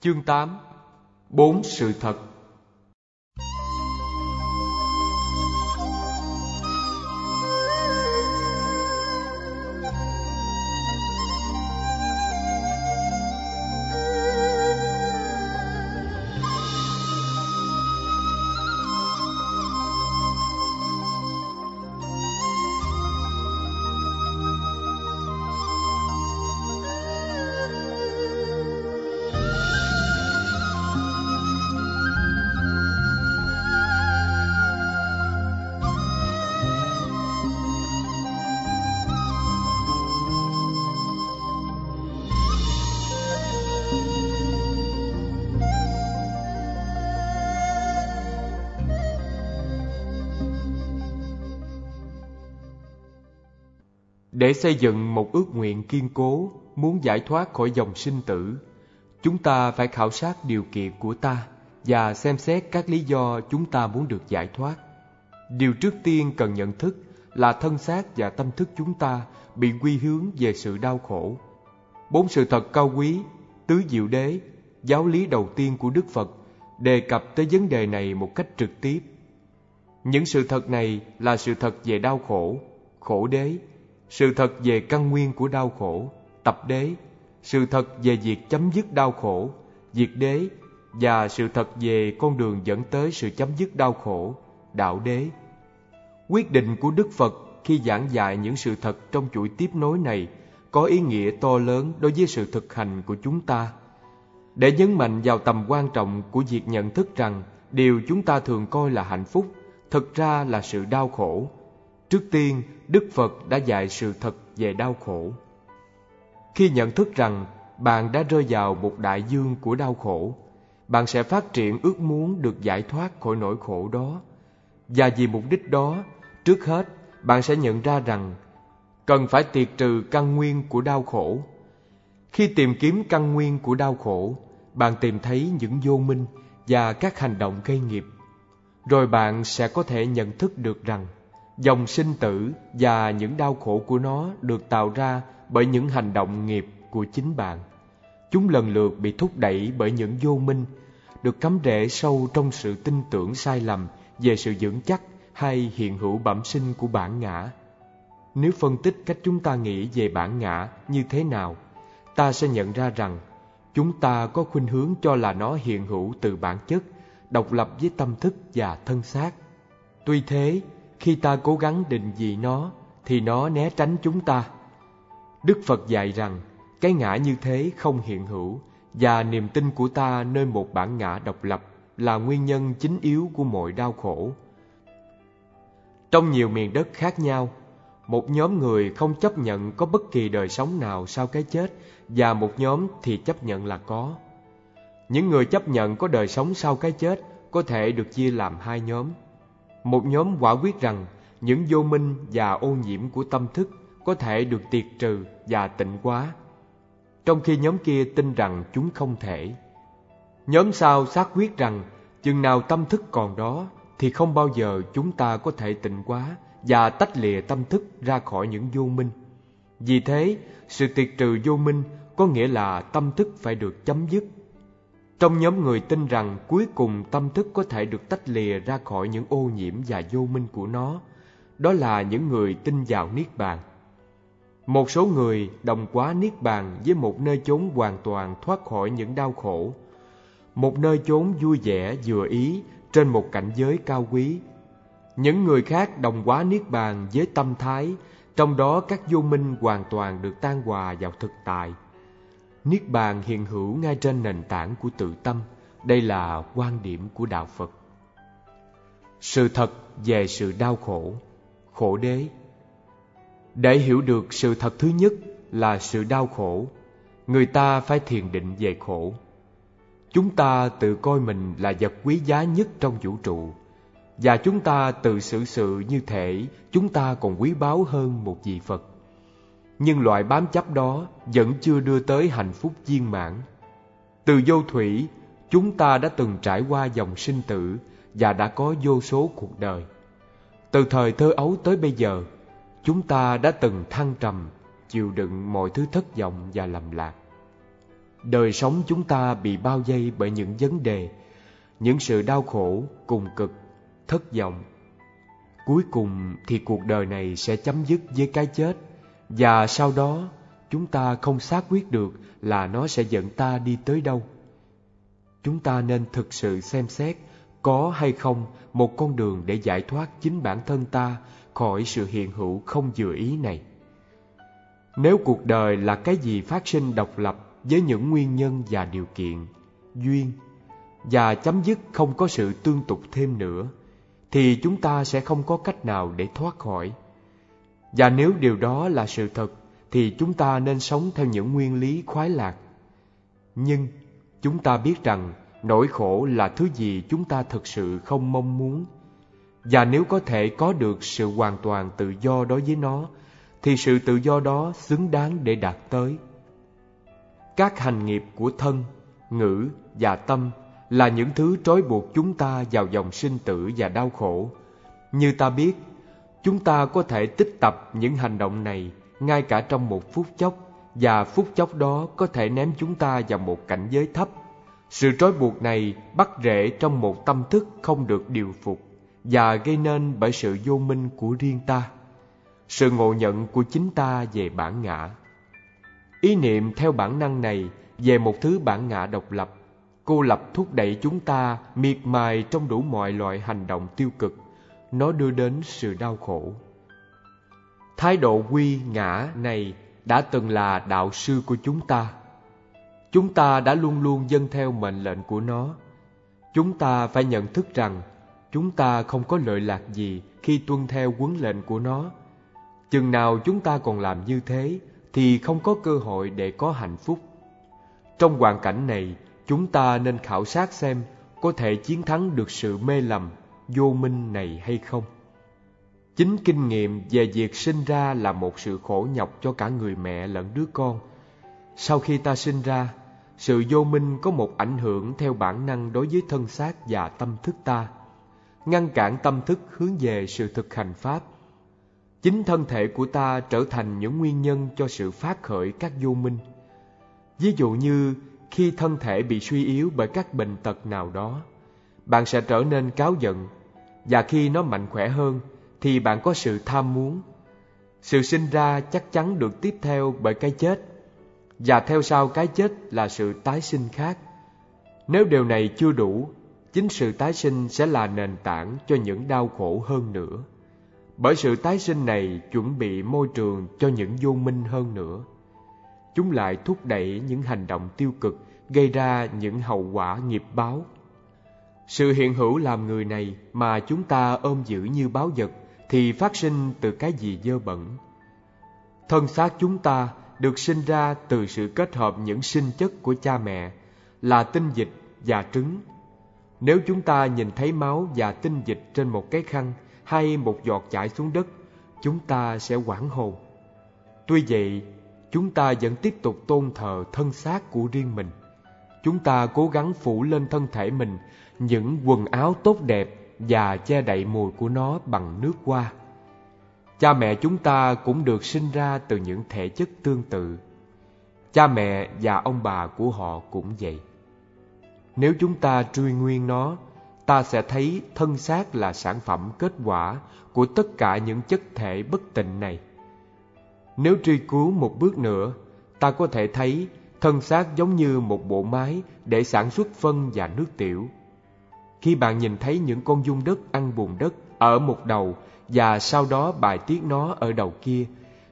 Chương 8 Bốn sự thật. Để xây dựng một ước nguyện kiên cố, muốn giải thoát khỏi dòng sinh tử, chúng ta phải khảo sát điều kiện của ta và xem xét các lý do chúng ta muốn được giải thoát. Điều trước tiên cần nhận thức là thân xác và tâm thức chúng ta bị quy hướng về sự đau khổ. Bốn sự thật cao quý, tứ diệu đế, giáo lý đầu tiên của Đức Phật đề cập tới vấn đề này một cách trực tiếp. Những sự thật này là sự thật về đau khổ, khổ đế, sự thật về căn nguyên của đau khổ, tập đế, sự thật về việc chấm dứt đau khổ, diệt đế và sự thật về con đường dẫn tới sự chấm dứt đau khổ, đạo đế. Quyết định của Đức Phật khi giảng dạy những sự thật trong chuỗi tiếp nối này có ý nghĩa to lớn đối với sự thực hành của chúng ta. Để nhấn mạnh vào tầm quan trọng của việc nhận thức rằng điều chúng ta thường coi là hạnh phúc thực ra là sự đau khổ Trước tiên, Đức Phật đã dạy sự thật về đau khổ. Khi nhận thức rằng bạn đã rơi vào một đại dương của đau khổ, bạn sẽ phát triển ước muốn được giải thoát khỏi nỗi khổ đó. Và vì mục đích đó, trước hết, bạn sẽ nhận ra rằng cần phải tiệt trừ căn nguyên của đau khổ. Khi tìm kiếm căn nguyên của đau khổ, bạn tìm thấy những vô minh và các hành động gây nghiệp. Rồi bạn sẽ có thể nhận thức được rằng Dòng sinh tử và những đau khổ của nó được tạo ra bởi những hành động nghiệp của chính bạn. Chúng lần lượt bị thúc đẩy bởi những vô minh, được cắm rễ sâu trong sự tin tưởng sai lầm về sự vững chắc hay hiện hữu bẩm sinh của bản ngã. Nếu phân tích cách chúng ta nghĩ về bản ngã như thế nào, ta sẽ nhận ra rằng chúng ta có khuynh hướng cho là nó hiện hữu từ bản chất, độc lập với tâm thức và thân xác. Tuy thế, khi ta cố gắng định vị nó, thì nó né tránh chúng ta. Đức phật dạy rằng, cái ngã như thế không hiện hữu, và niềm tin của ta nơi một bản ngã độc lập là nguyên nhân chính yếu của mọi đau khổ. Trong nhiều miền đất khác nhau, một nhóm người không chấp nhận có bất kỳ đời sống nào sau cái chết, và một nhóm thì chấp nhận là có. Những người chấp nhận có đời sống sau cái chết có thể được chia làm hai nhóm một nhóm quả quyết rằng những vô minh và ô nhiễm của tâm thức có thể được tiệt trừ và tịnh hóa, trong khi nhóm kia tin rằng chúng không thể. Nhóm sau xác quyết rằng chừng nào tâm thức còn đó thì không bao giờ chúng ta có thể tịnh hóa và tách lìa tâm thức ra khỏi những vô minh. Vì thế, sự tiệt trừ vô minh có nghĩa là tâm thức phải được chấm dứt trong nhóm người tin rằng cuối cùng tâm thức có thể được tách lìa ra khỏi những ô nhiễm và vô minh của nó, đó là những người tin vào Niết Bàn. Một số người đồng quá Niết Bàn với một nơi chốn hoàn toàn thoát khỏi những đau khổ, một nơi chốn vui vẻ vừa ý trên một cảnh giới cao quý. Những người khác đồng quá Niết Bàn với tâm thái, trong đó các vô minh hoàn toàn được tan hòa vào thực tại – Niết bàn hiện hữu ngay trên nền tảng của tự tâm. Đây là quan điểm của Đạo Phật. Sự thật về sự đau khổ, khổ đế. Để hiểu được sự thật thứ nhất là sự đau khổ, người ta phải thiền định về khổ. Chúng ta tự coi mình là vật quý giá nhất trong vũ trụ, và chúng ta tự xử sự như thể chúng ta còn quý báu hơn một vị Phật nhưng loại bám chấp đó vẫn chưa đưa tới hạnh phúc viên mãn. Từ vô thủy, chúng ta đã từng trải qua dòng sinh tử và đã có vô số cuộc đời. Từ thời thơ ấu tới bây giờ, chúng ta đã từng thăng trầm, chịu đựng mọi thứ thất vọng và lầm lạc. đời sống chúng ta bị bao vây bởi những vấn đề, những sự đau khổ, cùng cực, thất vọng. Cuối cùng thì cuộc đời này sẽ chấm dứt với cái chết, và sau đó chúng ta không xác quyết được là nó sẽ dẫn ta đi tới đâu. Chúng ta nên thực sự xem xét có hay không một con đường để giải thoát chính bản thân ta khỏi sự hiện hữu không vừa ý này. Nếu cuộc đời là cái gì phát sinh độc lập với những nguyên nhân và điều kiện, duyên, và chấm dứt không có sự tương tục thêm nữa, thì chúng ta sẽ không có cách nào để thoát khỏi. Và nếu điều đó là sự thật, thì chúng ta nên sống theo những nguyên lý khoái lạc. Nhưng chúng ta biết rằng nỗi khổ là thứ gì chúng ta thực sự không mong muốn. Và nếu có thể có được sự hoàn toàn tự do đối với nó, thì sự tự do đó xứng đáng để đạt tới. Các hành nghiệp của thân, ngữ và tâm là những thứ trói buộc chúng ta vào dòng sinh tử và đau khổ. Như ta biết, chúng ta có thể tích tập những hành động này ngay cả trong một phút chốc và phút chốc đó có thể ném chúng ta vào một cảnh giới thấp. Sự trói buộc này bắt rễ trong một tâm thức không được điều phục và gây nên bởi sự vô minh của riêng ta, sự ngộ nhận của chính ta về bản ngã. Ý niệm theo bản năng này về một thứ bản ngã độc lập, cô lập thúc đẩy chúng ta miệt mài trong đủ mọi loại hành động tiêu cực. Nó đưa đến sự đau khổ. Thái độ quy ngã này đã từng là đạo sư của chúng ta. Chúng ta đã luôn luôn dâng theo mệnh lệnh của nó. Chúng ta phải nhận thức rằng chúng ta không có lợi lạc gì khi tuân theo huấn lệnh của nó. Chừng nào chúng ta còn làm như thế thì không có cơ hội để có hạnh phúc. Trong hoàn cảnh này, chúng ta nên khảo sát xem có thể chiến thắng được sự mê lầm, vô minh này hay không. Chính kinh nghiệm về việc sinh ra là một sự khổ nhọc cho cả người mẹ lẫn đứa con. Sau khi ta sinh ra, sự vô minh có một ảnh hưởng theo bản năng đối với thân xác và tâm thức ta, ngăn cản tâm thức hướng về sự thực hành Pháp. Chính thân thể của ta trở thành những nguyên nhân cho sự phát khởi các vô minh. Ví dụ như khi thân thể bị suy yếu bởi các bệnh tật nào đó, bạn sẽ trở nên cáo giận, và khi nó mạnh khỏe hơn, thì bạn có sự tham muốn. Sự sinh ra chắc chắn được tiếp theo bởi cái chết, và theo sau cái chết là sự tái sinh khác. Nếu điều này chưa đủ, chính sự tái sinh sẽ là nền tảng cho những đau khổ hơn nữa. Bởi sự tái sinh này chuẩn bị môi trường cho những vô minh hơn nữa. Chúng lại thúc đẩy những hành động tiêu cực, gây ra những hậu quả nghiệp báo. Sự hiện hữu làm người này mà chúng ta ôm giữ như báo vật thì phát sinh từ cái gì dơ bẩn. Thân xác chúng ta được sinh ra từ sự kết hợp những sinh chất của cha mẹ là tinh dịch và trứng. Nếu chúng ta nhìn thấy máu và tinh dịch trên một cái khăn hay một giọt chảy xuống đất, chúng ta sẽ hoảng hồn. Tuy vậy, chúng ta vẫn tiếp tục tôn thờ thân xác của riêng mình. Chúng ta cố gắng phủ lên thân thể mình những quần áo tốt đẹp và che đậy mùi của nó bằng nước hoa. Cha mẹ chúng ta cũng được sinh ra từ những thể chất tương tự. Cha mẹ và ông bà của họ cũng vậy. Nếu chúng ta truy nguyên nó, ta sẽ thấy thân xác là sản phẩm kết quả của tất cả những chất thể bất tịnh này. Nếu truy cứu một bước nữa, ta có thể thấy thân xác giống như một bộ máy để sản xuất phân và nước tiểu. Khi bạn nhìn thấy những con dung đất ăn bùn đất ở một đầu và sau đó bài tiết nó ở đầu kia,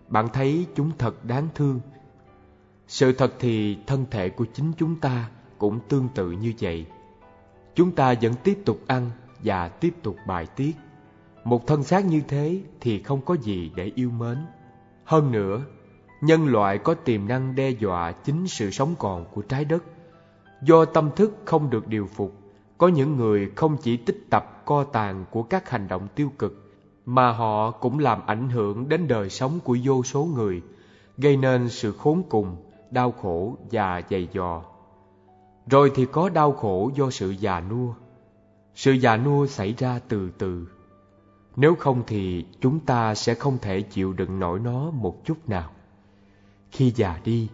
bạn thấy chúng thật đáng thương. Sự thật thì thân thể của chính chúng ta cũng tương tự như vậy. Chúng ta vẫn tiếp tục ăn và tiếp tục bài tiết. Một thân xác như thế thì không có gì để yêu mến. Hơn nữa, nhân loại có tiềm năng đe dọa chính sự sống còn của trái đất. Do tâm thức không được điều phục, có những người không chỉ tích tập co tàn của các hành động tiêu cực, mà họ cũng làm ảnh hưởng đến đời sống của vô số người, gây nên sự khốn cùng, đau khổ và dày dò. Rồi thì có đau khổ do sự già nua. Sự già nua xảy ra từ từ. Nếu không thì chúng ta sẽ không thể chịu đựng nổi nó một chút nào. Khi già đi,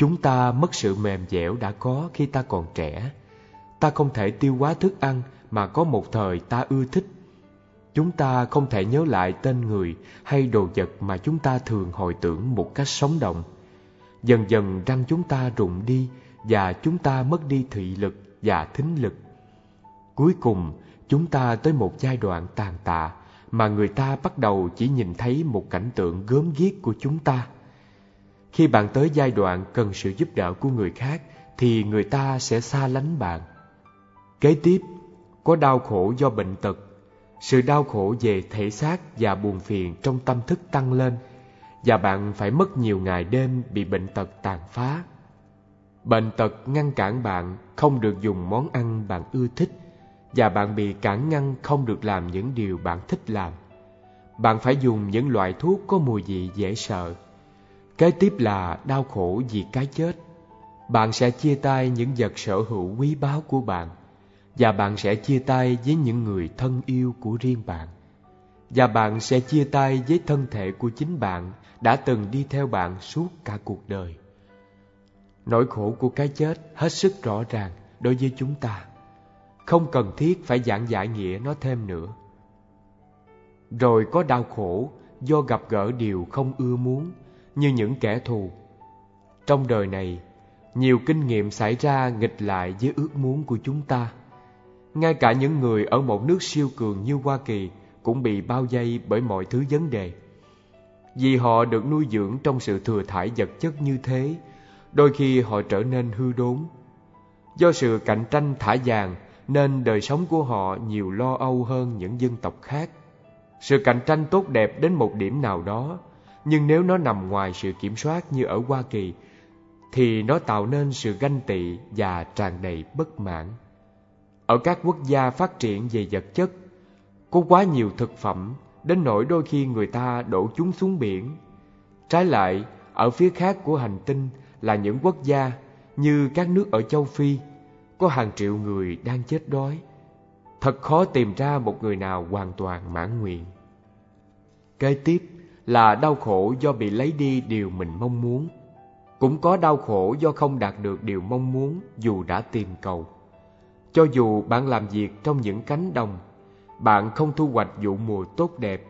Chúng ta mất sự mềm dẻo đã có khi ta còn trẻ. Ta không thể tiêu hóa thức ăn mà có một thời ta ưa thích. Chúng ta không thể nhớ lại tên người hay đồ vật mà chúng ta thường hồi tưởng một cách sống động. Dần dần răng chúng ta rụng đi và chúng ta mất đi thị lực và thính lực. Cuối cùng, chúng ta tới một giai đoạn tàn tạ mà người ta bắt đầu chỉ nhìn thấy một cảnh tượng gớm ghiếc của chúng ta. Khi bạn tới giai đoạn cần sự giúp đỡ của người khác thì người ta sẽ xa lánh bạn. Kế tiếp, có đau khổ do bệnh tật. Sự đau khổ về thể xác và buồn phiền trong tâm thức tăng lên và bạn phải mất nhiều ngày đêm bị bệnh tật tàn phá. Bệnh tật ngăn cản bạn không được dùng món ăn bạn ưa thích và bạn bị cản ngăn không được làm những điều bạn thích làm. Bạn phải dùng những loại thuốc có mùi vị dễ sợ. Kế tiếp là đau khổ vì cái chết. Bạn sẽ chia tay những vật sở hữu quý báu của bạn và bạn sẽ chia tay với những người thân yêu của riêng bạn. Và bạn sẽ chia tay với thân thể của chính bạn đã từng đi theo bạn suốt cả cuộc đời. Nỗi khổ của cái chết hết sức rõ ràng đối với chúng ta. Không cần thiết phải giảng giải nghĩa nó thêm nữa. Rồi có đau khổ do gặp gỡ điều không ưa muốn như những kẻ thù. Trong đời này, nhiều kinh nghiệm xảy ra nghịch lại với ước muốn của chúng ta. Ngay cả những người ở một nước siêu cường như Hoa Kỳ cũng bị bao vây bởi mọi thứ vấn đề. Vì họ được nuôi dưỡng trong sự thừa thải vật chất như thế, đôi khi họ trở nên hư đốn. Do sự cạnh tranh thả vàng nên đời sống của họ nhiều lo âu hơn những dân tộc khác. Sự cạnh tranh tốt đẹp đến một điểm nào đó, nhưng nếu nó nằm ngoài sự kiểm soát như ở Hoa Kỳ, thì nó tạo nên sự ganh tị và tràn đầy bất mãn. Ở các quốc gia phát triển về vật chất, có quá nhiều thực phẩm đến nỗi đôi khi người ta đổ chúng xuống biển. Trái lại, ở phía khác của hành tinh là những quốc gia như các nước ở châu Phi, có hàng triệu người đang chết đói. Thật khó tìm ra một người nào hoàn toàn mãn nguyện. Kế tiếp là đau khổ do bị lấy đi điều mình mong muốn. Cũng có đau khổ do không đạt được điều mong muốn dù đã tìm cầu. Cho dù bạn làm việc trong những cánh đồng, bạn không thu hoạch vụ mùa tốt đẹp,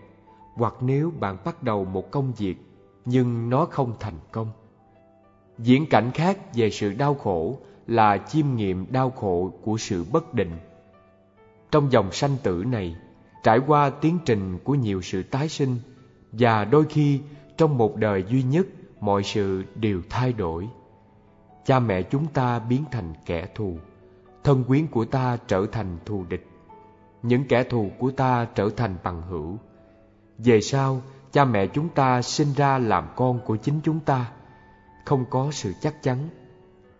hoặc nếu bạn bắt đầu một công việc nhưng nó không thành công. Diễn cảnh khác về sự đau khổ là chiêm nghiệm đau khổ của sự bất định. Trong dòng sanh tử này, trải qua tiến trình của nhiều sự tái sinh và đôi khi trong một đời duy nhất mọi sự đều thay đổi. Cha mẹ chúng ta biến thành kẻ thù thân quyến của ta trở thành thù địch. Những kẻ thù của ta trở thành bằng hữu. Về sau, cha mẹ chúng ta sinh ra làm con của chính chúng ta. Không có sự chắc chắn.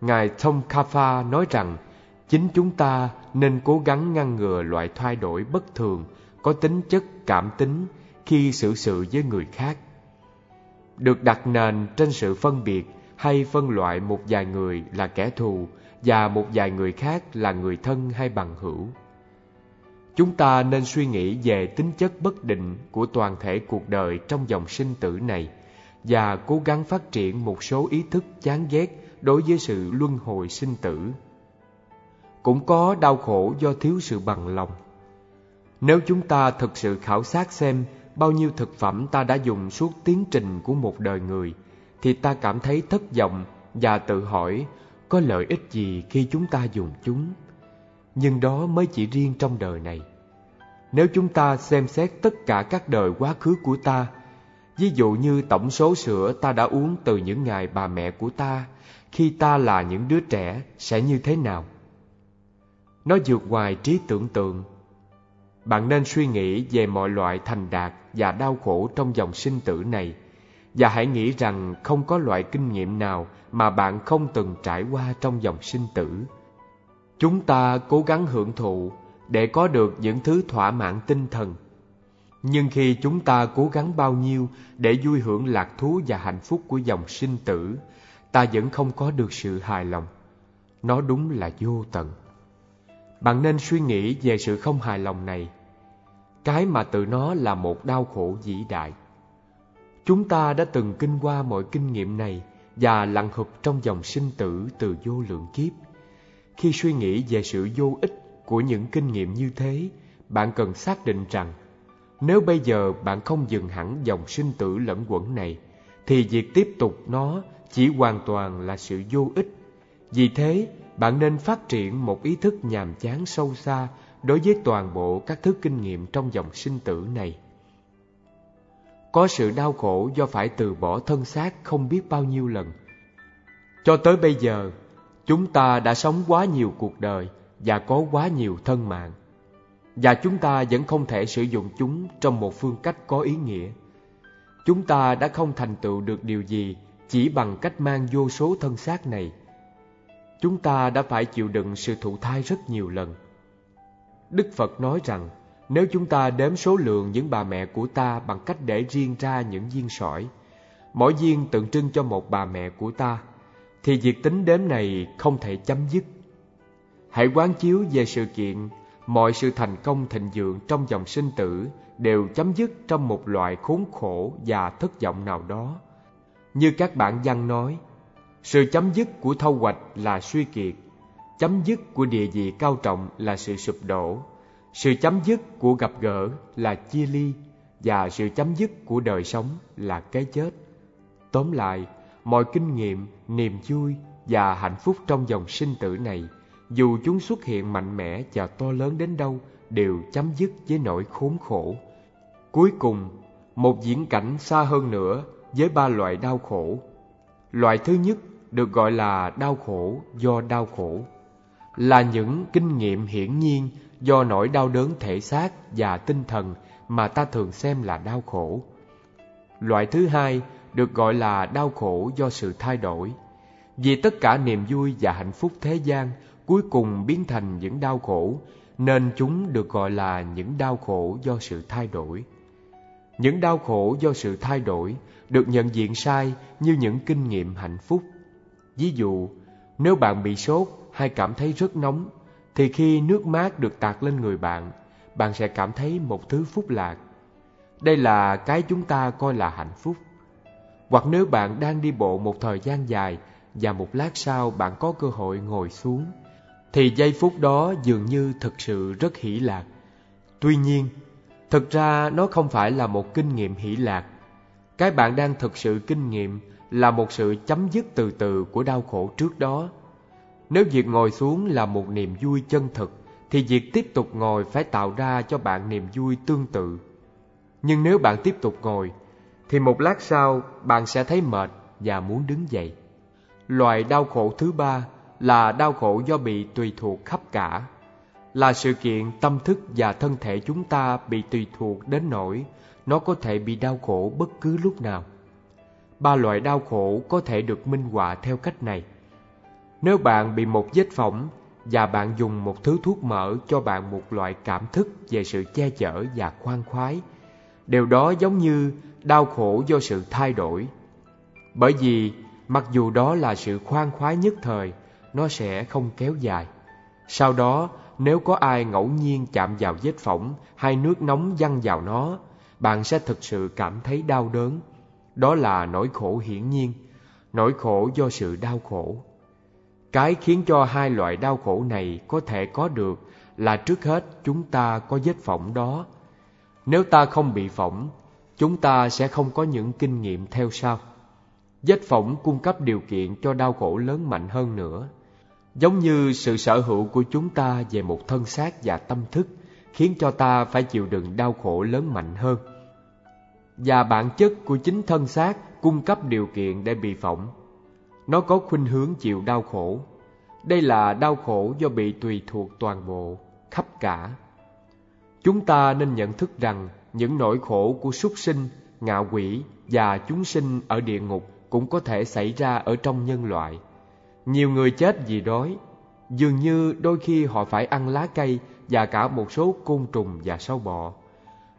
Ngài thông kapha nói rằng, chính chúng ta nên cố gắng ngăn ngừa loại thay đổi bất thường, có tính chất cảm tính khi xử sự với người khác. Được đặt nền trên sự phân biệt hay phân loại một vài người là kẻ thù và một vài người khác là người thân hay bằng hữu. Chúng ta nên suy nghĩ về tính chất bất định của toàn thể cuộc đời trong dòng sinh tử này và cố gắng phát triển một số ý thức chán ghét đối với sự luân hồi sinh tử. Cũng có đau khổ do thiếu sự bằng lòng. Nếu chúng ta thực sự khảo sát xem bao nhiêu thực phẩm ta đã dùng suốt tiến trình của một đời người, thì ta cảm thấy thất vọng và tự hỏi có lợi ích gì khi chúng ta dùng chúng, nhưng đó mới chỉ riêng trong đời này. Nếu chúng ta xem xét tất cả các đời quá khứ của ta, ví dụ như tổng số sữa ta đã uống từ những ngày bà mẹ của ta khi ta là những đứa trẻ sẽ như thế nào? Nó vượt ngoài trí tưởng tượng. Bạn nên suy nghĩ về mọi loại thành đạt và đau khổ trong dòng sinh tử này và hãy nghĩ rằng không có loại kinh nghiệm nào mà bạn không từng trải qua trong dòng sinh tử. Chúng ta cố gắng hưởng thụ để có được những thứ thỏa mãn tinh thần. Nhưng khi chúng ta cố gắng bao nhiêu để vui hưởng lạc thú và hạnh phúc của dòng sinh tử, ta vẫn không có được sự hài lòng. Nó đúng là vô tận. Bạn nên suy nghĩ về sự không hài lòng này. Cái mà tự nó là một đau khổ vĩ đại. Chúng ta đã từng kinh qua mọi kinh nghiệm này và lặn hụp trong dòng sinh tử từ vô lượng kiếp. Khi suy nghĩ về sự vô ích của những kinh nghiệm như thế, bạn cần xác định rằng nếu bây giờ bạn không dừng hẳn dòng sinh tử lẫn quẩn này, thì việc tiếp tục nó chỉ hoàn toàn là sự vô ích. Vì thế, bạn nên phát triển một ý thức nhàm chán sâu xa đối với toàn bộ các thứ kinh nghiệm trong dòng sinh tử này. Có sự đau khổ do phải từ bỏ thân xác không biết bao nhiêu lần. Cho tới bây giờ, chúng ta đã sống quá nhiều cuộc đời và có quá nhiều thân mạng. Và chúng ta vẫn không thể sử dụng chúng trong một phương cách có ý nghĩa. Chúng ta đã không thành tựu được điều gì chỉ bằng cách mang vô số thân xác này. Chúng ta đã phải chịu đựng sự thụ thai rất nhiều lần. Đức Phật nói rằng, nếu chúng ta đếm số lượng những bà mẹ của ta bằng cách để riêng ra những viên sỏi, mỗi viên tượng trưng cho một bà mẹ của ta, thì việc tính đếm này không thể chấm dứt. Hãy quán chiếu về sự kiện, mọi sự thành công thịnh vượng trong dòng sinh tử đều chấm dứt trong một loại khốn khổ và thất vọng nào đó. Như các bản văn nói, sự chấm dứt của thâu hoạch là suy kiệt, chấm dứt của địa vị cao trọng là sự sụp đổ, sự chấm dứt của gặp gỡ là chia ly và sự chấm dứt của đời sống là cái chết. Tóm lại, mọi kinh nghiệm, niềm vui và hạnh phúc trong dòng sinh tử này, dù chúng xuất hiện mạnh mẽ và to lớn đến đâu, đều chấm dứt với nỗi khốn khổ. Cuối cùng, một diễn cảnh xa hơn nữa với ba loại đau khổ. Loại thứ nhất được gọi là đau khổ do đau khổ, là những kinh nghiệm hiển nhiên do nỗi đau đớn thể xác và tinh thần mà ta thường xem là đau khổ. Loại thứ hai được gọi là đau khổ do sự thay đổi. Vì tất cả niềm vui và hạnh phúc thế gian cuối cùng biến thành những đau khổ, nên chúng được gọi là những đau khổ do sự thay đổi. Những đau khổ do sự thay đổi được nhận diện sai như những kinh nghiệm hạnh phúc. Ví dụ, nếu bạn bị sốt hay cảm thấy rất nóng, thì khi nước mát được tạt lên người bạn, bạn sẽ cảm thấy một thứ phúc lạc. Đây là cái chúng ta coi là hạnh phúc. Hoặc nếu bạn đang đi bộ một thời gian dài và một lát sau bạn có cơ hội ngồi xuống, thì giây phút đó dường như thực sự rất hỷ lạc. Tuy nhiên, thực ra nó không phải là một kinh nghiệm hỷ lạc. Cái bạn đang thực sự kinh nghiệm là một sự chấm dứt từ từ của đau khổ trước đó. Nếu việc ngồi xuống là một niềm vui chân thực, thì việc tiếp tục ngồi phải tạo ra cho bạn niềm vui tương tự. Nhưng nếu bạn tiếp tục ngồi, thì một lát sau bạn sẽ thấy mệt và muốn đứng dậy. Loại đau khổ thứ ba là đau khổ do bị tùy thuộc khắp cả, là sự kiện tâm thức và thân thể chúng ta bị tùy thuộc đến nỗi nó có thể bị đau khổ bất cứ lúc nào. Ba loại đau khổ có thể được minh họa theo cách này. Nếu bạn bị một vết phỏng và bạn dùng một thứ thuốc mỡ cho bạn một loại cảm thức về sự che chở và khoan khoái, điều đó giống như đau khổ do sự thay đổi. Bởi vì mặc dù đó là sự khoan khoái nhất thời, nó sẽ không kéo dài. Sau đó, nếu có ai ngẫu nhiên chạm vào vết phỏng hay nước nóng văng vào nó, bạn sẽ thực sự cảm thấy đau đớn. Đó là nỗi khổ hiển nhiên, nỗi khổ do sự đau khổ. Cái khiến cho hai loại đau khổ này có thể có được là trước hết chúng ta có vết phỏng đó. Nếu ta không bị phỏng, chúng ta sẽ không có những kinh nghiệm theo sau. Vết phỏng cung cấp điều kiện cho đau khổ lớn mạnh hơn nữa. Giống như sự sở hữu của chúng ta về một thân xác và tâm thức khiến cho ta phải chịu đựng đau khổ lớn mạnh hơn. Và bản chất của chính thân xác cung cấp điều kiện để bị phỏng. Nó có khuynh hướng chịu đau khổ. Đây là đau khổ do bị tùy thuộc toàn bộ, khắp cả. Chúng ta nên nhận thức rằng những nỗi khổ của súc sinh, ngạ quỷ và chúng sinh ở địa ngục cũng có thể xảy ra ở trong nhân loại. Nhiều người chết vì đói, dường như đôi khi họ phải ăn lá cây và cả một số côn trùng và sâu bọ.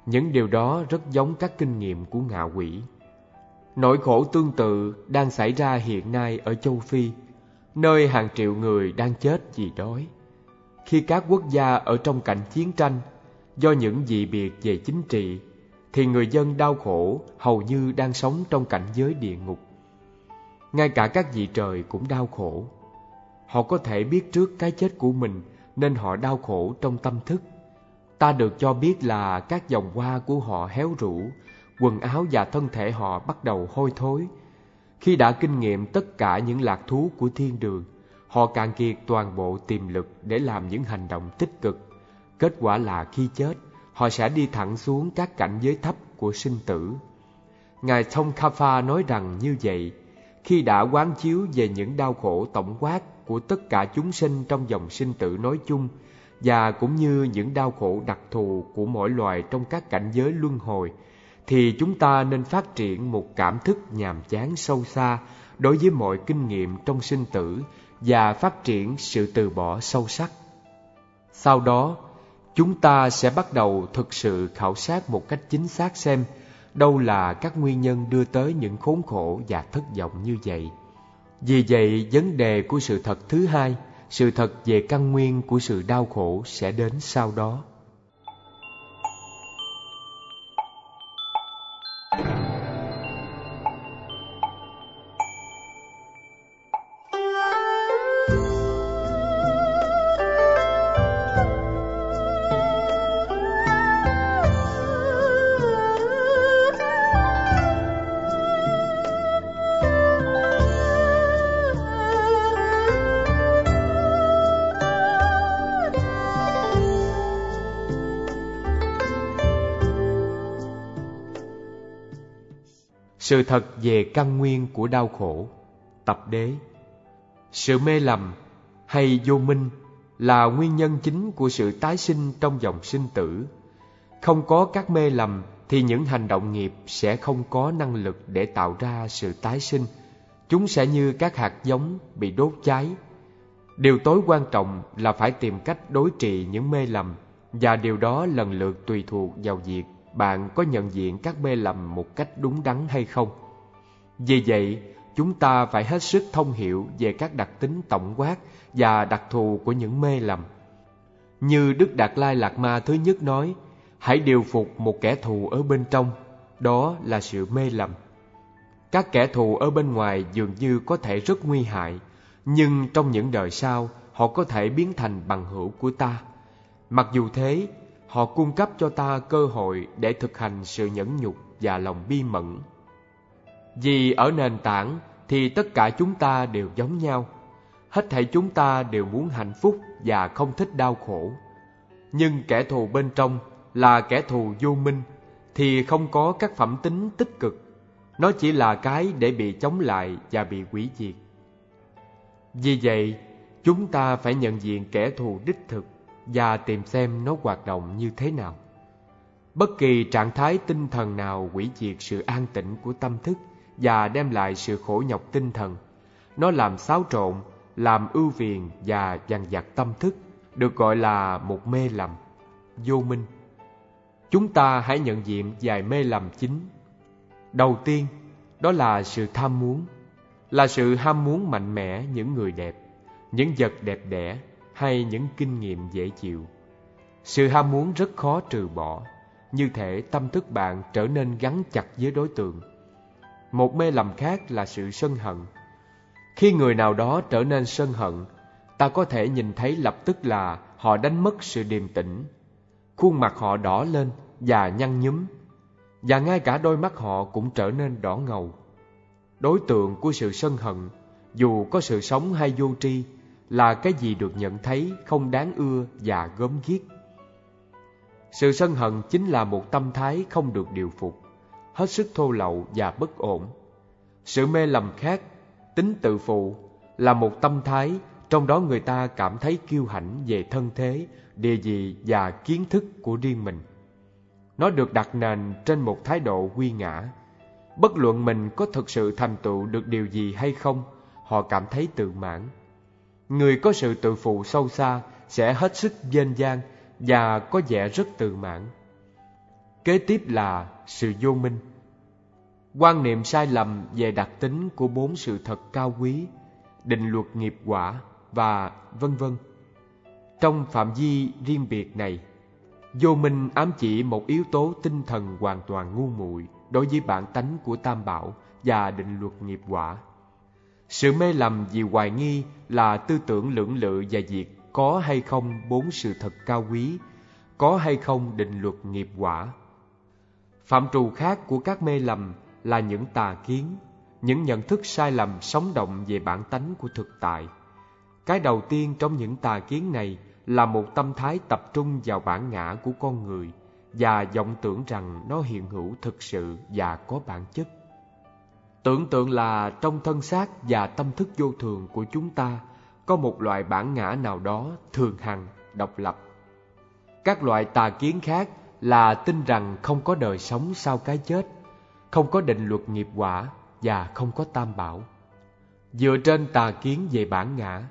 Những điều đó rất giống các kinh nghiệm của ngạ quỷ. Nỗi khổ tương tự đang xảy ra hiện nay ở châu Phi, nơi hàng triệu người đang chết vì đói. Khi các quốc gia ở trong cảnh chiến tranh, do những dị biệt về chính trị, thì người dân đau khổ hầu như đang sống trong cảnh giới địa ngục. ngay cả các vị trời cũng đau khổ. Họ có thể biết trước cái chết của mình nên họ đau khổ trong tâm thức. Ta được cho biết là các dòng hoa của họ héo rũ, quần áo và thân thể họ bắt đầu hôi thối. Khi đã kinh nghiệm tất cả những lạc thú của thiên đường, họ cạn kiệt toàn bộ tiềm lực để làm những hành động tích cực. Kết quả là khi chết, họ sẽ đi thẳng xuống các cảnh giới thấp của sinh tử. Ngài Thông Kapha nói rằng như vậy, khi đã quán chiếu về những đau khổ tổng quát của tất cả chúng sinh trong dòng sinh tử nói chung và cũng như những đau khổ đặc thù của mỗi loài trong các cảnh giới luân hồi, thì chúng ta nên phát triển một cảm thức nhàm chán sâu xa đối với mọi kinh nghiệm trong sinh tử và phát triển sự từ bỏ sâu sắc. Sau đó, chúng ta sẽ bắt đầu thực sự khảo sát một cách chính xác xem đâu là các nguyên nhân đưa tới những khốn khổ và thất vọng như vậy. Vì vậy, vấn đề của sự thật thứ hai, sự thật về căn nguyên của sự đau khổ sẽ đến sau đó. Sự thật về căn nguyên của đau khổ Tập đế, Sự mê lầm hay vô minh là nguyên nhân chính của sự tái sinh trong dòng sinh tử. Không có các mê lầm thì những hành động nghiệp sẽ không có năng lực để tạo ra sự tái sinh. Chúng sẽ như các hạt giống bị đốt cháy. Điều tối quan trọng là phải tìm cách đối trị những mê lầm và điều đó lần lượt tùy thuộc vào việc bạn có nhận diện các mê lầm một cách đúng đắn hay không. Vì vậy, chúng ta phải hết sức thông hiểu về các đặc tính tổng quát và đặc thù của những mê lầm. Như Đức Đạt Lai Lạt Ma thứ nhất nói, hãy điều phục một kẻ thù ở bên trong, đó là sự mê lầm. Các kẻ thù ở bên ngoài dường như có thể rất nguy hại, nhưng trong những đời sau, họ có thể biến thành bằng hữu của ta. Mặc dù thế, họ cung cấp cho ta cơ hội để thực hành sự nhẫn nhục và lòng bi mẫn. Vì ở nền tảng thì tất cả chúng ta đều giống nhau. Hết thảy chúng ta đều muốn hạnh phúc và không thích đau khổ. Nhưng kẻ thù bên trong là kẻ thù vô minh thì không có các phẩm tính tích cực. Nó chỉ là cái để bị chống lại và bị hủy diệt. Vì vậy, chúng ta phải nhận diện kẻ thù đích thực và tìm xem nó hoạt động như thế nào. Bất kỳ trạng thái tinh thần nào hủy diệt sự an tĩnh của tâm thức và đem lại sự khổ nhọc tinh thần. Nó làm xáo trộn, làm ưu phiền và dằn vặt tâm thức, được gọi là một mê lầm, vô minh. Chúng ta hãy nhận diện vài mê lầm chính. Đầu tiên, đó là sự tham muốn, là sự ham muốn mạnh mẽ những người đẹp, những vật đẹp đẽ hay những kinh nghiệm dễ chịu. Sự ham muốn rất khó trừ bỏ, như thể tâm thức bạn trở nên gắn chặt với đối tượng. Một mê lầm khác là sự sân hận. Khi người nào đó trở nên sân hận, ta có thể nhìn thấy lập tức là họ đánh mất sự điềm tĩnh. Khuôn mặt họ đỏ lên và nhăn nhúm, và ngay cả đôi mắt họ cũng trở nên đỏ ngầu. Đối tượng của sự sân hận, dù có sự sống hay vô tri, là cái gì được nhận thấy không đáng ưa và gớm ghiếc. Sự sân hận chính là một tâm thái không được điều phục, hết sức thô lậu và bất ổn. Sự mê lầm khác, tính tự phụ, là một tâm thái trong đó người ta cảm thấy kiêu hãnh về thân thế, địa vị và kiến thức của riêng mình. Nó được đặt nền trên một thái độ quy ngã. Bất luận mình có thực sự thành tựu được điều gì hay không, họ cảm thấy tự mãn. Người có sự tự phụ sâu xa sẽ hết sức dên gian và có vẻ rất tự mãn. Kế tiếp là sự vô minh. Quan niệm sai lầm về đặc tính của bốn sự thật cao quý, định luật nghiệp quả và vân vân. Trong phạm vi riêng biệt này, vô minh ám chỉ một yếu tố tinh thần hoàn toàn ngu muội đối với bản tánh của Tam Bảo và định luật nghiệp quả. Sự mê lầm vì hoài nghi là tư tưởng lưỡng lự và việc có hay không bốn sự thật cao quý, có hay không định luật nghiệp quả. Phạm trù khác của các mê lầm là những tà kiến, những nhận thức sai lầm sống động về bản tánh của thực tại. Cái đầu tiên trong những tà kiến này là một tâm thái tập trung vào bản ngã của con người và vọng tưởng rằng nó hiện hữu thực sự và có bản chất. Tưởng tượng là trong thân xác và tâm thức vô thường của chúng ta có một loại bản ngã nào đó thường hằng, độc lập. Các loại tà kiến khác là tin rằng không có đời sống sau cái chết, không có định luật nghiệp quả và không có tam bảo. Dựa trên tà kiến về bản ngã,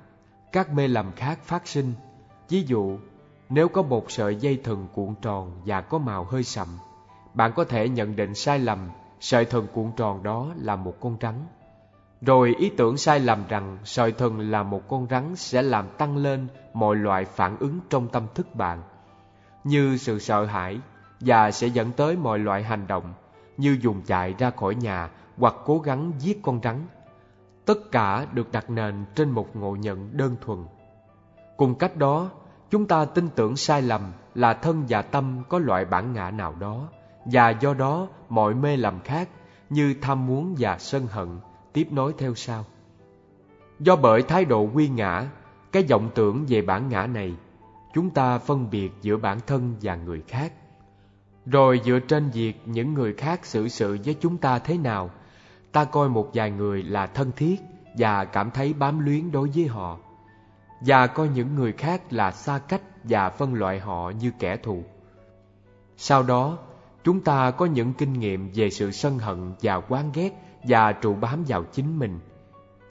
các mê lầm khác phát sinh. Ví dụ, nếu có một sợi dây thừng cuộn tròn và có màu hơi sậm, bạn có thể nhận định sai lầm sợi thần cuộn tròn đó là một con rắn. Rồi ý tưởng sai lầm rằng sợi thần là một con rắn sẽ làm tăng lên mọi loại phản ứng trong tâm thức bạn, như sự sợ hãi và sẽ dẫn tới mọi loại hành động như dùng chạy ra khỏi nhà hoặc cố gắng giết con rắn. Tất cả được đặt nền trên một ngộ nhận đơn thuần. Cùng cách đó, chúng ta tin tưởng sai lầm là thân và tâm có loại bản ngã nào đó và do đó mọi mê lầm khác như tham muốn và sân hận tiếp nối theo sau. Do bởi thái độ quy ngã, cái vọng tưởng về bản ngã này, chúng ta phân biệt giữa bản thân và người khác. Rồi dựa trên việc những người khác xử sự với chúng ta thế nào, ta coi một vài người là thân thiết và cảm thấy bám luyến đối với họ, và coi những người khác là xa cách và phân loại họ như kẻ thù. Sau đó, chúng ta có những kinh nghiệm về sự sân hận và oán ghét và trụ bám vào chính mình.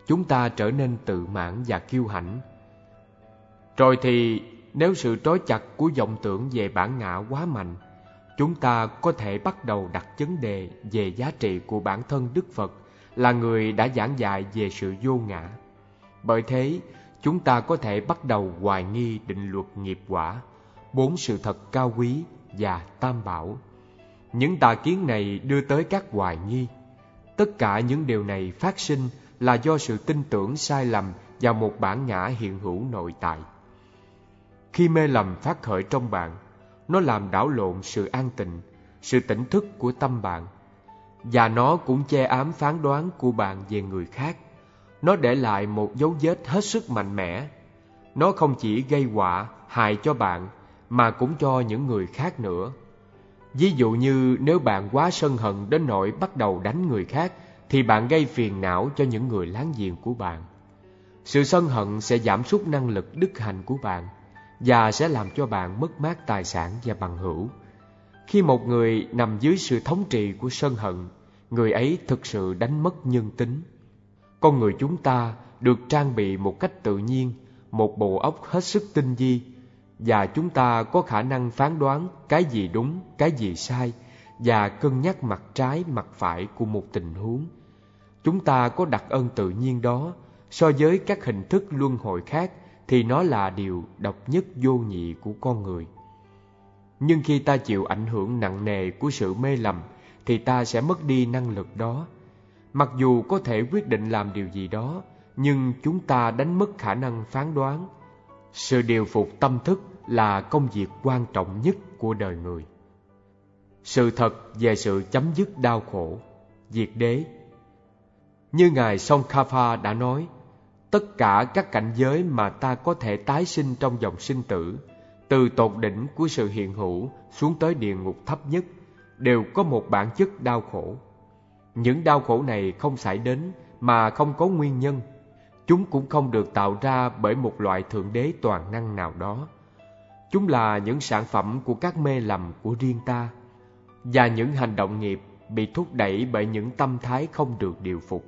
Chúng ta trở nên tự mãn và kiêu hãnh. Rồi thì nếu sự trói chặt của vọng tưởng về bản ngã quá mạnh, chúng ta có thể bắt đầu đặt vấn đề về giá trị của bản thân Đức Phật là người đã giảng dạy về sự vô ngã. Bởi thế, chúng ta có thể bắt đầu hoài nghi định luật nghiệp quả, bốn sự thật cao quý và tam bảo. Những tà kiến này đưa tới các hoài nghi. Tất cả những điều này phát sinh là do sự tin tưởng sai lầm vào một bản ngã hiện hữu nội tại. Khi mê lầm phát khởi trong bạn, nó làm đảo lộn sự an tịnh, sự tỉnh thức của tâm bạn. Và nó cũng che ám phán đoán của bạn về người khác. Nó để lại một dấu vết hết sức mạnh mẽ. Nó không chỉ gây họa, hại cho bạn, mà cũng cho những người khác nữa. Ví dụ như nếu bạn quá sân hận đến nỗi bắt đầu đánh người khác, thì bạn gây phiền não cho những người láng giềng của bạn. Sự sân hận sẽ giảm sút năng lực đức hạnh của bạn và sẽ làm cho bạn mất mát tài sản và bằng hữu. Khi một người nằm dưới sự thống trị của sân hận, người ấy thực sự đánh mất nhân tính. Con người chúng ta được trang bị một cách tự nhiên, một bộ óc hết sức tinh vi và chúng ta có khả năng phán đoán cái gì đúng, cái gì sai và cân nhắc mặt trái, mặt phải của một tình huống. Chúng ta có đặc ơn tự nhiên đó so với các hình thức luân hồi khác thì nó là điều độc nhất vô nhị của con người. Nhưng khi ta chịu ảnh hưởng nặng nề của sự mê lầm thì ta sẽ mất đi năng lực đó. Mặc dù có thể quyết định làm điều gì đó, nhưng chúng ta đánh mất khả năng phán đoán. Sự điều phục tâm thức là công việc quan trọng nhất của đời người. Sự thật về sự chấm dứt đau khổ, diệt đế. Như Ngài Songkhapa đã nói, tất cả các cảnh giới mà ta có thể tái sinh trong dòng sinh tử, từ tột đỉnh của sự hiện hữu xuống tới địa ngục thấp nhất, đều có một bản chất đau khổ. Những đau khổ này không xảy đến mà không có nguyên nhân. Chúng cũng không được tạo ra bởi một loại thượng đế toàn năng nào đó. Chúng là những sản phẩm của các mê lầm của riêng ta, và những hành động nghiệp bị thúc đẩy bởi những tâm thái không được điều phục.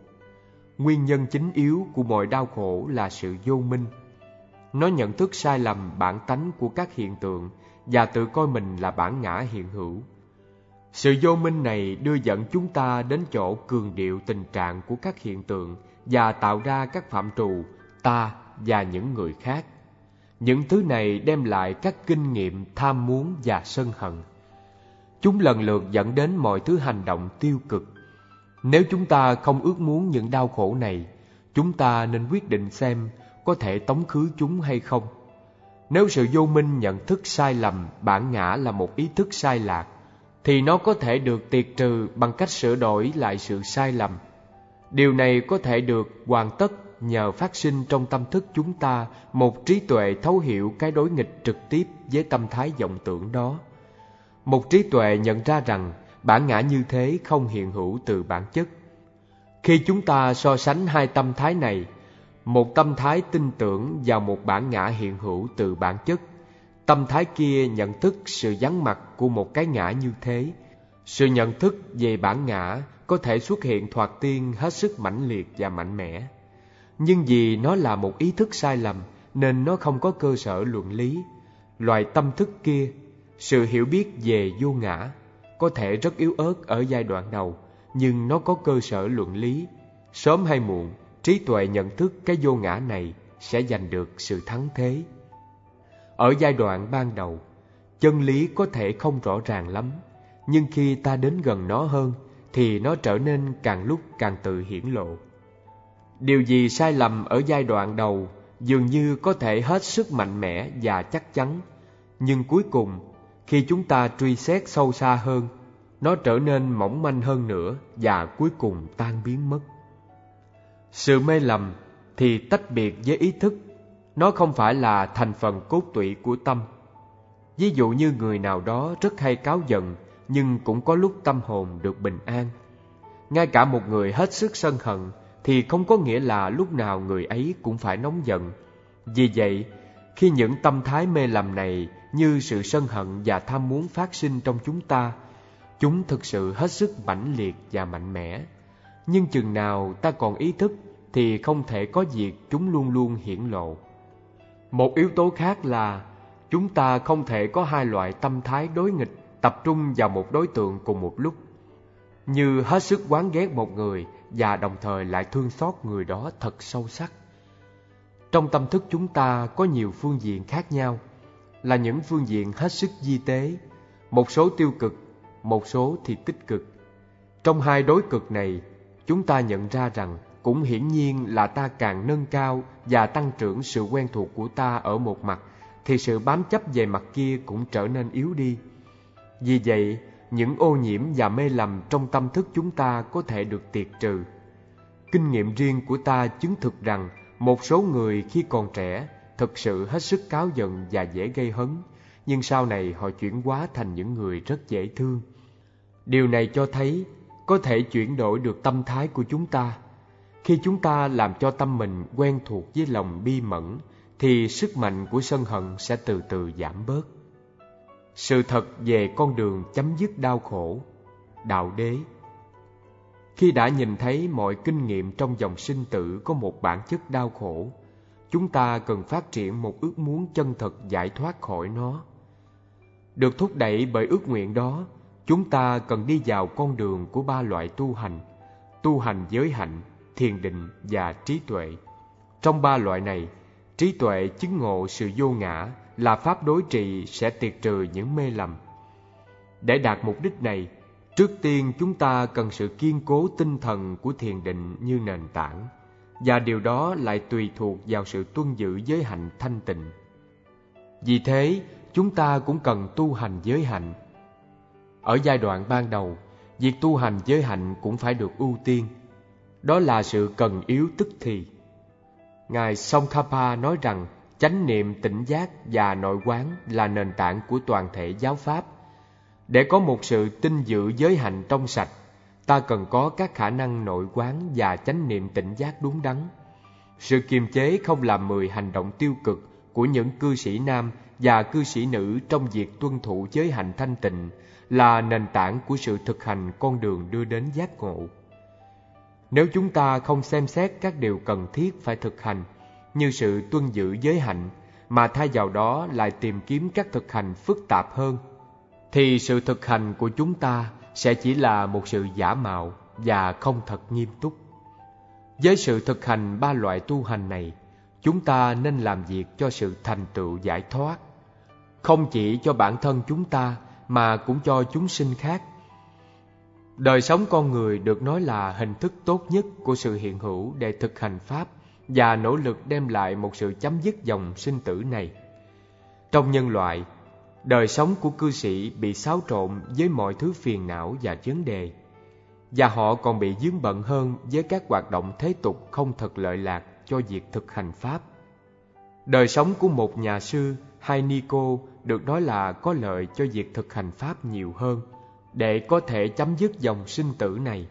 Nguyên nhân chính yếu của mọi đau khổ là sự vô minh. Nó nhận thức sai lầm bản tánh của các hiện tượng và tự coi mình là bản ngã hiện hữu. Sự vô minh này đưa dẫn chúng ta đến chỗ cường điệu tình trạng của các hiện tượng và tạo ra các phạm trù ta và những người khác. Những thứ này đem lại các kinh nghiệm tham muốn và sân hận. Chúng lần lượt dẫn đến mọi thứ hành động tiêu cực. Nếu chúng ta không ước muốn những đau khổ này, chúng ta nên quyết định xem có thể tống khứ chúng hay không. Nếu sự vô minh nhận thức sai lầm bản ngã là một ý thức sai lạc, thì nó có thể được tiệt trừ bằng cách sửa đổi lại sự sai lầm. Điều này có thể được hoàn tất nhờ phát sinh trong tâm thức chúng ta một trí tuệ thấu hiểu cái đối nghịch trực tiếp với tâm thái vọng tưởng đó. Một trí tuệ nhận ra rằng bản ngã như thế không hiện hữu từ bản chất. Khi chúng ta so sánh hai tâm thái này, một tâm thái tin tưởng vào một bản ngã hiện hữu từ bản chất, tâm thái kia nhận thức sự vắng mặt của một cái ngã như thế. Sự nhận thức về bản ngã có thể xuất hiện thoạt tiên hết sức mãnh liệt và mạnh mẽ. Nhưng vì nó là một ý thức sai lầm nên nó không có cơ sở luận lý. Loại tâm thức kia, sự hiểu biết về vô ngã, có thể rất yếu ớt ở giai đoạn đầu, nhưng nó có cơ sở luận lý. Sớm hay muộn, trí tuệ nhận thức cái vô ngã này sẽ giành được sự thắng thế. Ở giai đoạn ban đầu, chân lý có thể không rõ ràng lắm, nhưng khi ta đến gần nó hơn, thì nó trở nên càng lúc càng tự hiển lộ. Điều gì sai lầm ở giai đoạn đầu dường như có thể hết sức mạnh mẽ và chắc chắn, nhưng cuối cùng, khi chúng ta truy xét sâu xa hơn, nó trở nên mỏng manh hơn nữa và cuối cùng tan biến mất. Sự mê lầm thì tách biệt với ý thức, nó không phải là thành phần cốt tủy của tâm. Ví dụ như người nào đó rất hay cáo giận nhưng cũng có lúc tâm hồn được bình an. Ngay cả một người hết sức sân hận thì không có nghĩa là lúc nào người ấy cũng phải nóng giận. Vì vậy, khi những tâm thái mê lầm này như sự sân hận và tham muốn phát sinh trong chúng ta, chúng thực sự hết sức mãnh liệt và mạnh mẽ. Nhưng chừng nào ta còn ý thức thì không thể có việc chúng luôn luôn hiển lộ. Một yếu tố khác là chúng ta không thể có hai loại tâm thái đối nghịch tập trung vào một đối tượng cùng một lúc. Như hết sức quán ghét một người và đồng thời lại thương xót người đó thật sâu sắc. Trong tâm thức chúng ta có nhiều phương diện khác nhau, là những phương diện hết sức di tế, một số tiêu cực, một số thì tích cực. Trong hai đối cực này, chúng ta nhận ra rằng cũng hiển nhiên là ta càng nâng cao và tăng trưởng sự quen thuộc của ta ở một mặt, thì sự bám chấp về mặt kia cũng trở nên yếu đi. Vì vậy, những ô nhiễm và mê lầm trong tâm thức chúng ta có thể được tiệt trừ. Kinh nghiệm riêng của ta chứng thực rằng một số người khi còn trẻ thực sự hết sức cáo giận và dễ gây hấn, nhưng sau này họ chuyển hóa thành những người rất dễ thương. Điều này cho thấy có thể chuyển đổi được tâm thái của chúng ta. Khi chúng ta làm cho tâm mình quen thuộc với lòng bi mẫn, thì sức mạnh của sân hận sẽ từ từ giảm bớt. Sự thật về con đường chấm dứt đau khổ. Đạo đế. Khi đã nhìn thấy mọi kinh nghiệm trong dòng sinh tử có một bản chất đau khổ Chúng ta cần phát triển một ước muốn chân thật giải thoát khỏi nó. Được thúc đẩy bởi ước nguyện đó Chúng ta cần đi vào con đường của ba loại tu hành Tu hành giới hạnh, thiền định và trí tuệ. Trong ba loại này, trí tuệ chứng ngộ sự vô ngã là pháp đối trị sẽ tiệt trừ những mê lầm. Để đạt mục đích này, trước tiên chúng ta cần sự kiên cố tinh thần của thiền định như nền tảng, và điều đó lại tùy thuộc vào sự tuân giữ giới hạnh thanh tịnh. Vì thế, chúng ta cũng cần tu hành giới hạnh. Ở giai đoạn ban đầu, việc tu hành giới hạnh cũng phải được ưu tiên. Đó là sự cần yếu tức thì. Ngài Songkhapa nói rằng chánh niệm tỉnh giác và nội quán là nền tảng của toàn thể giáo pháp. Để có một sự tinh dự giới hạnh trong sạch, ta cần có các khả năng nội quán và chánh niệm tỉnh giác đúng đắn. Sự kiềm chế không làm mười hành động tiêu cực của những cư sĩ nam và cư sĩ nữ trong việc tuân thủ giới hạnh thanh tịnh là nền tảng của sự thực hành con đường đưa đến giác ngộ. Nếu chúng ta không xem xét các điều cần thiết phải thực hành như sự tuân giữ giới hạnh, mà thay vào đó lại tìm kiếm các thực hành phức tạp hơn. Thì sự thực hành của chúng ta sẽ chỉ là một sự giả mạo và không thật nghiêm túc. Với sự thực hành ba loại tu hành này, chúng ta nên làm việc cho sự thành tựu giải thoát. Không chỉ cho bản thân chúng ta, mà cũng cho chúng sinh khác. Đời sống con người được nói là hình thức tốt nhất của sự hiện hữu để thực hành Pháp và nỗ lực đem lại một sự chấm dứt dòng sinh tử này. Trong nhân loại, đời sống của cư sĩ bị xáo trộn với mọi thứ phiền não và vấn đề, và họ còn bị dướng bận hơn với các hoạt động thế tục không thật lợi lạc cho việc thực hành Pháp. Đời sống của một nhà sư hay ni cô được nói là có lợi cho việc thực hành Pháp nhiều hơn để có thể chấm dứt dòng sinh tử này.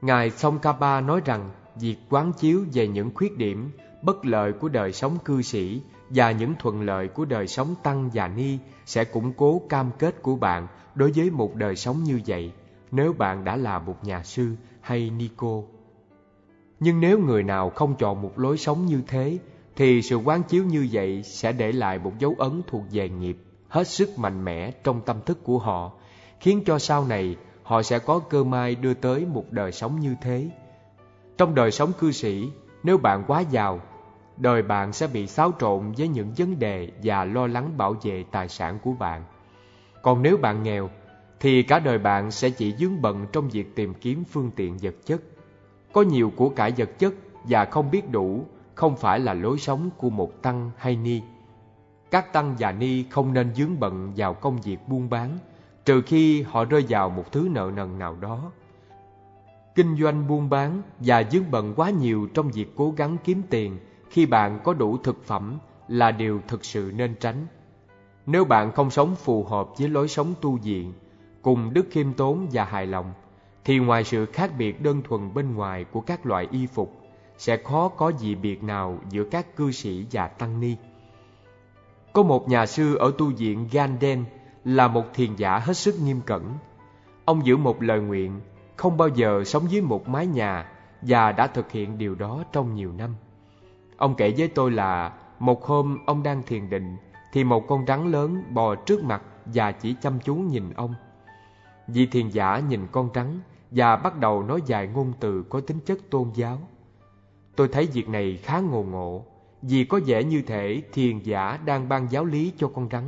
Ngài Tsongkhapa nói rằng việc quán chiếu về những khuyết điểm, bất lợi của đời sống cư sĩ và những thuận lợi của đời sống tăng và ni sẽ củng cố cam kết của bạn đối với một đời sống như vậy, nếu bạn đã là một nhà sư hay ni cô. Nhưng nếu người nào không chọn một lối sống như thế, thì sự quán chiếu như vậy sẽ để lại một dấu ấn thuộc về nghiệp hết sức mạnh mẽ trong tâm thức của họ, khiến cho sau này họ sẽ có cơ may đưa tới một đời sống như thế. Trong đời sống cư sĩ, nếu bạn quá giàu, đời bạn sẽ bị xáo trộn với những vấn đề và lo lắng bảo vệ tài sản của bạn. Còn nếu bạn nghèo, thì cả đời bạn sẽ chỉ dướng bận trong việc tìm kiếm phương tiện vật chất. Có nhiều của cải vật chất và không biết đủ không phải là lối sống của một tăng hay ni. Các tăng và ni không nên dướng bận vào công việc buôn bán trừ khi họ rơi vào một thứ nợ nần nào đó. Kinh doanh buôn bán và dướng bận quá nhiều trong việc cố gắng kiếm tiền khi bạn có đủ thực phẩm là điều thực sự nên tránh. Nếu bạn không sống phù hợp với lối sống tu viện, cùng đức khiêm tốn và hài lòng, thì ngoài sự khác biệt đơn thuần bên ngoài của các loại y phục, sẽ khó có gì biệt nào giữa các cư sĩ và tăng ni. Có một nhà sư ở tu viện Ganden là một thiền giả hết sức nghiêm cẩn. Ông giữ một lời nguyện không bao giờ sống dưới một mái nhà và đã thực hiện điều đó trong nhiều năm. Ông kể với tôi là một hôm ông đang thiền định thì một con rắn lớn bò trước mặt và chỉ chăm chú nhìn ông. Vị thiền giả nhìn con rắn và bắt đầu nói dài ngôn từ có tính chất tôn giáo. Tôi thấy việc này khá ngộ ngộ, vì có vẻ như thể thiền giả đang ban giáo lý cho con rắn.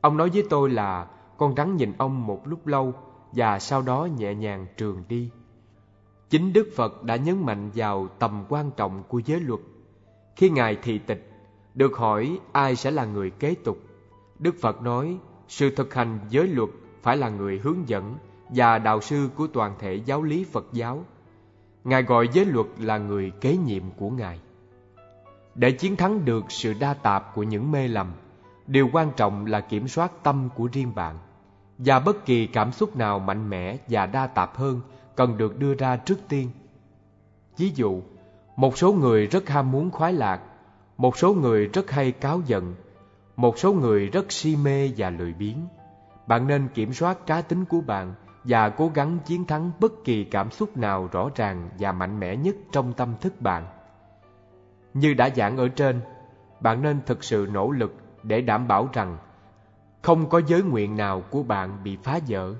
Ông nói với tôi là con rắn nhìn ông một lúc lâu và sau đó nhẹ nhàng trường đi. Chính Đức Phật đã nhấn mạnh vào tầm quan trọng của giới luật. Khi Ngài thị tịch, được hỏi ai sẽ là người kế tục. Đức Phật nói sự thực hành giới luật phải là người hướng dẫn và đạo sư của toàn thể giáo lý Phật giáo. Ngài gọi giới luật là người kế nhiệm của Ngài. Để chiến thắng được sự đa tạp của những mê lầm, điều quan trọng là kiểm soát tâm của riêng bạn và bất kỳ cảm xúc nào mạnh mẽ và đa tạp hơn cần được đưa ra trước tiên. Ví dụ, một số người rất ham muốn khoái lạc, một số người rất hay cáo giận, một số người rất si mê và lười biếng. Bạn nên kiểm soát cá tính của bạn và cố gắng chiến thắng bất kỳ cảm xúc nào rõ ràng và mạnh mẽ nhất trong tâm thức bạn. Như đã giảng ở trên, bạn nên thực sự nỗ lực để đảm bảo rằng không có giới nguyện nào của bạn bị phá vỡ.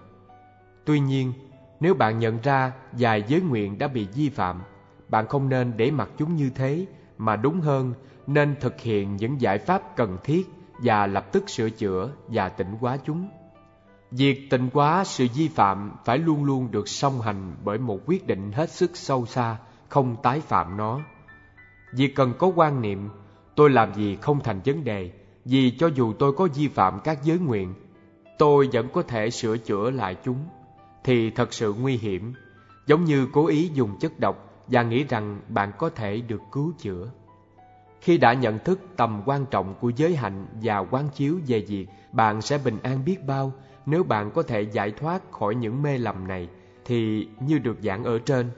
Tuy nhiên, nếu bạn nhận ra vài giới nguyện đã bị vi phạm, bạn không nên để mặc chúng như thế, mà đúng hơn nên thực hiện những giải pháp cần thiết và lập tức sửa chữa và tỉnh hóa chúng. Việc tỉnh hóa sự vi phạm phải luôn luôn được song hành bởi một quyết định hết sức sâu xa, không tái phạm nó. Việc cần có quan niệm, tôi làm gì không thành vấn đề, vì cho dù tôi có vi phạm các giới nguyện, tôi vẫn có thể sửa chữa lại chúng, thì thật sự nguy hiểm, giống như cố ý dùng chất độc và nghĩ rằng bạn có thể được cứu chữa. Khi đã nhận thức tầm quan trọng của giới hạnh và quán chiếu về việc bạn sẽ bình an biết bao nếu bạn có thể giải thoát khỏi những mê lầm này, thì như được giảng ở trên,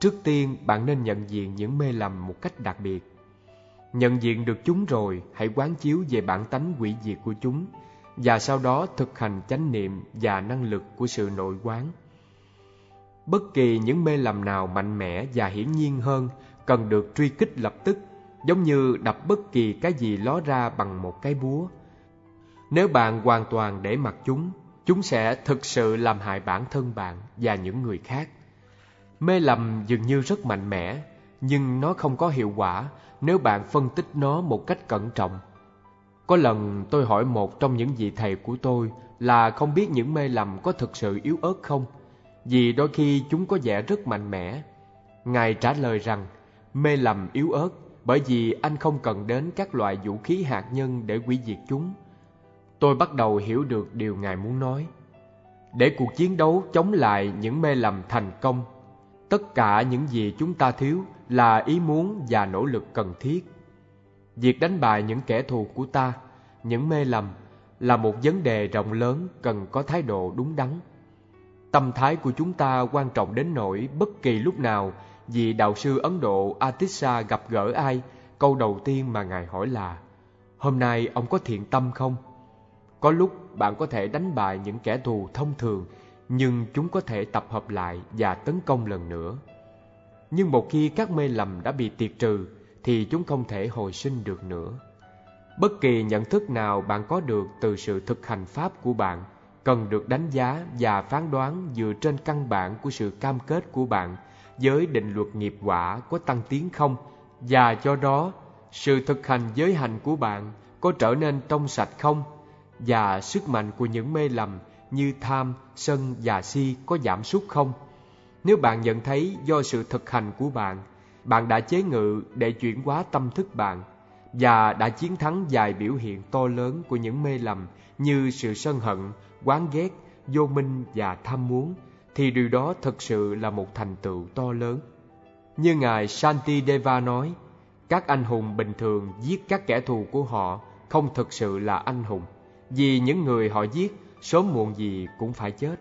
trước tiên bạn nên nhận diện những mê lầm một cách đặc biệt Nhận diện được chúng rồi, hãy quán chiếu về bản tánh quỷ diệt của chúng và sau đó thực hành chánh niệm và năng lực của sự nội quán. Bất kỳ những mê lầm nào mạnh mẽ và hiển nhiên hơn cần được truy kích lập tức, giống như đập bất kỳ cái gì ló ra bằng một cái búa. Nếu bạn hoàn toàn để mặc chúng, chúng sẽ thực sự làm hại bản thân bạn và những người khác. Mê lầm dường như rất mạnh mẽ, nhưng nó không có hiệu quả nếu bạn phân tích nó một cách cẩn trọng. Có lần tôi hỏi một trong những vị thầy của tôi là không biết những mê lầm có thực sự yếu ớt không, vì đôi khi chúng có vẻ rất mạnh mẽ. Ngài trả lời rằng, mê lầm yếu ớt bởi vì anh không cần đến các loại vũ khí hạt nhân để hủy diệt chúng. Tôi bắt đầu hiểu được điều Ngài muốn nói. Để cuộc chiến đấu chống lại những mê lầm thành công, tất cả những gì chúng ta thiếu là ý muốn và nỗ lực cần thiết. Việc đánh bại những kẻ thù của ta, những mê lầm, là một vấn đề rộng lớn cần có thái độ đúng đắn. Tâm thái của chúng ta quan trọng đến nỗi bất kỳ lúc nào vị đạo sư Ấn Độ Atissa gặp gỡ ai, câu đầu tiên mà Ngài hỏi là Hôm nay ông có thiện tâm không? Có lúc bạn có thể đánh bại những kẻ thù thông thường, nhưng chúng có thể tập hợp lại và tấn công lần nữa. Nhưng một khi các mê lầm đã bị tiệt trừ, thì chúng không thể hồi sinh được nữa. Bất kỳ nhận thức nào bạn có được từ sự thực hành pháp của bạn cần được đánh giá và phán đoán dựa trên căn bản của sự cam kết của bạn với định luật nghiệp quả có tăng tiến không và do đó sự thực hành giới hành của bạn có trở nên trong sạch không và sức mạnh của những mê lầm như tham, sân và si có giảm sút không? Nếu bạn nhận thấy do sự thực hành của bạn, bạn đã chế ngự để chuyển hóa tâm thức bạn và đã chiến thắng vài biểu hiện to lớn của những mê lầm như sự sân hận, quán ghét, vô minh và tham muốn, thì điều đó thực sự là một thành tựu to lớn. Như Ngài Shanti Deva nói, các anh hùng bình thường giết các kẻ thù của họ không thực sự là anh hùng, vì những người họ giết sớm muộn gì cũng phải chết.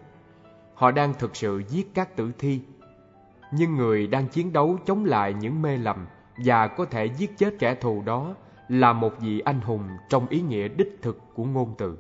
Họ đang thực sự giết các tử thi. Nhưng người đang chiến đấu chống lại những mê lầm và có thể giết chết kẻ thù đó là một vị anh hùng trong ý nghĩa đích thực của ngôn từ.